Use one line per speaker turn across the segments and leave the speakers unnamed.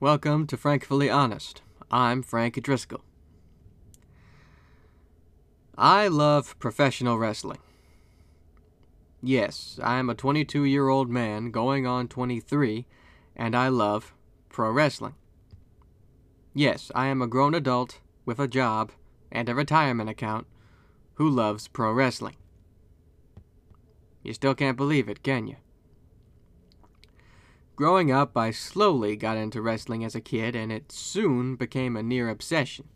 Welcome to Frankfully Honest. I'm Frank Driscoll. I love professional wrestling. Yes, I am a 22 year old man going on 23, and I love pro wrestling. Yes, I am a grown adult with a job and a retirement account who loves pro wrestling. You still can't believe it, can you? Growing up, I slowly got into wrestling as a kid, and it soon became a near obsession.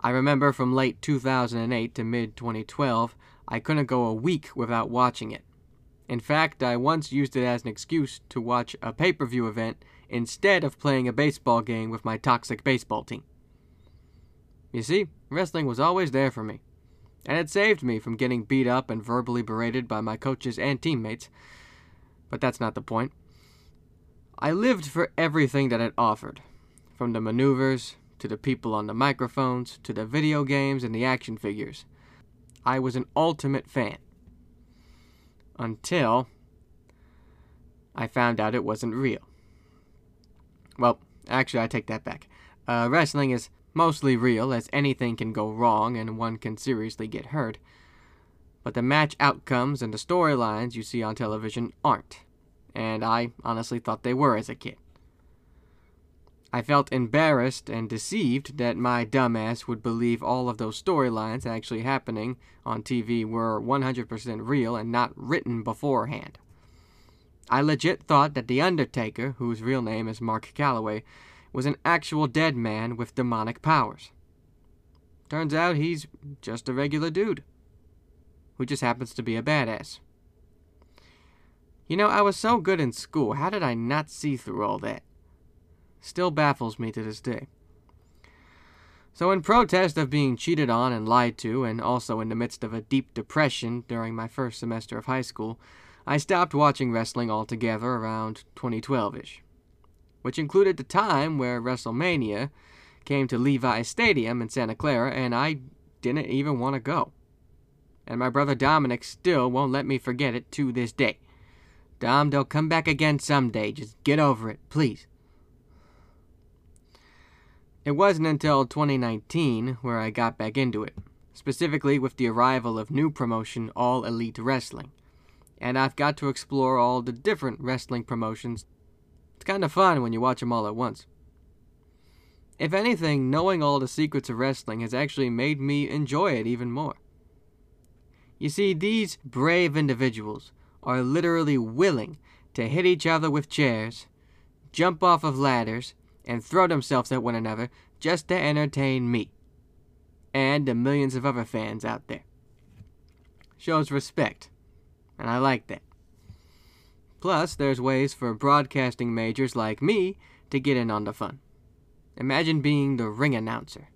I remember from late 2008 to mid 2012, I couldn't go a week without watching it. In fact, I once used it as an excuse to watch a pay per view event instead of playing a baseball game with my toxic baseball team. You see, wrestling was always there for me, and it saved me from getting beat up and verbally berated by my coaches and teammates. But that's not the point. I lived for everything that it offered, from the maneuvers, to the people on the microphones, to the video games and the action figures. I was an ultimate fan. Until I found out it wasn't real. Well, actually, I take that back. Uh, wrestling is mostly real, as anything can go wrong and one can seriously get hurt. But the match outcomes and the storylines you see on television aren't and I honestly thought they were as a kid. I felt embarrassed and deceived that my dumbass would believe all of those storylines actually happening on TV were 100% real and not written beforehand. I legit thought that The Undertaker, whose real name is Mark Calaway, was an actual dead man with demonic powers. Turns out he's just a regular dude who just happens to be a badass. You know, I was so good in school. How did I not see through all that? Still baffles me to this day. So, in protest of being cheated on and lied to, and also in the midst of a deep depression during my first semester of high school, I stopped watching wrestling altogether around 2012 ish, which included the time where WrestleMania came to Levi Stadium in Santa Clara, and I didn't even want to go. And my brother Dominic still won't let me forget it to this day. Dom, they'll come back again someday. Just get over it, please. It wasn't until 2019 where I got back into it, specifically with the arrival of new promotion All Elite Wrestling. And I've got to explore all the different wrestling promotions. It's kind of fun when you watch them all at once. If anything, knowing all the secrets of wrestling has actually made me enjoy it even more. You see, these brave individuals are literally willing to hit each other with chairs, jump off of ladders, and throw themselves at one another just to entertain me and the millions of other fans out there. Shows respect, and I like that. Plus, there's ways for broadcasting majors like me to get in on the fun. Imagine being the ring announcer,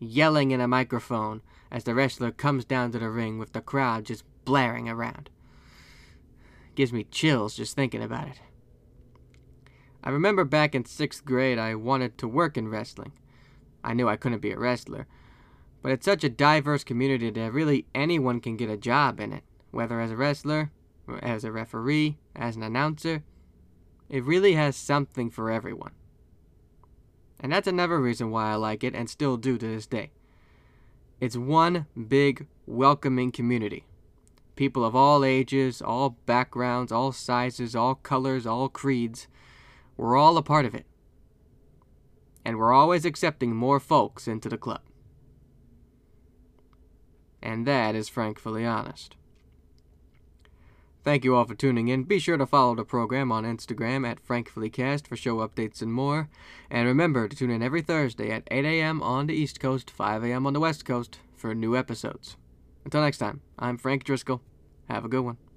yelling in a microphone as the wrestler comes down to the ring with the crowd just blaring around. Gives me chills just thinking about it. I remember back in sixth grade, I wanted to work in wrestling. I knew I couldn't be a wrestler, but it's such a diverse community that really anyone can get a job in it, whether as a wrestler, as a referee, as an announcer. It really has something for everyone. And that's another reason why I like it and still do to this day. It's one big, welcoming community people of all ages, all backgrounds, all sizes, all colors, all creeds. We're all a part of it. And we're always accepting more folks into the club. And that is frankly honest. Thank you all for tuning in. Be sure to follow the program on Instagram at FrankfullyCast for show updates and more. And remember to tune in every Thursday at 8 a.m. on the East Coast, 5 a.m. on the West Coast for new episodes. Until next time, I'm Frank Driscoll. Have a good one.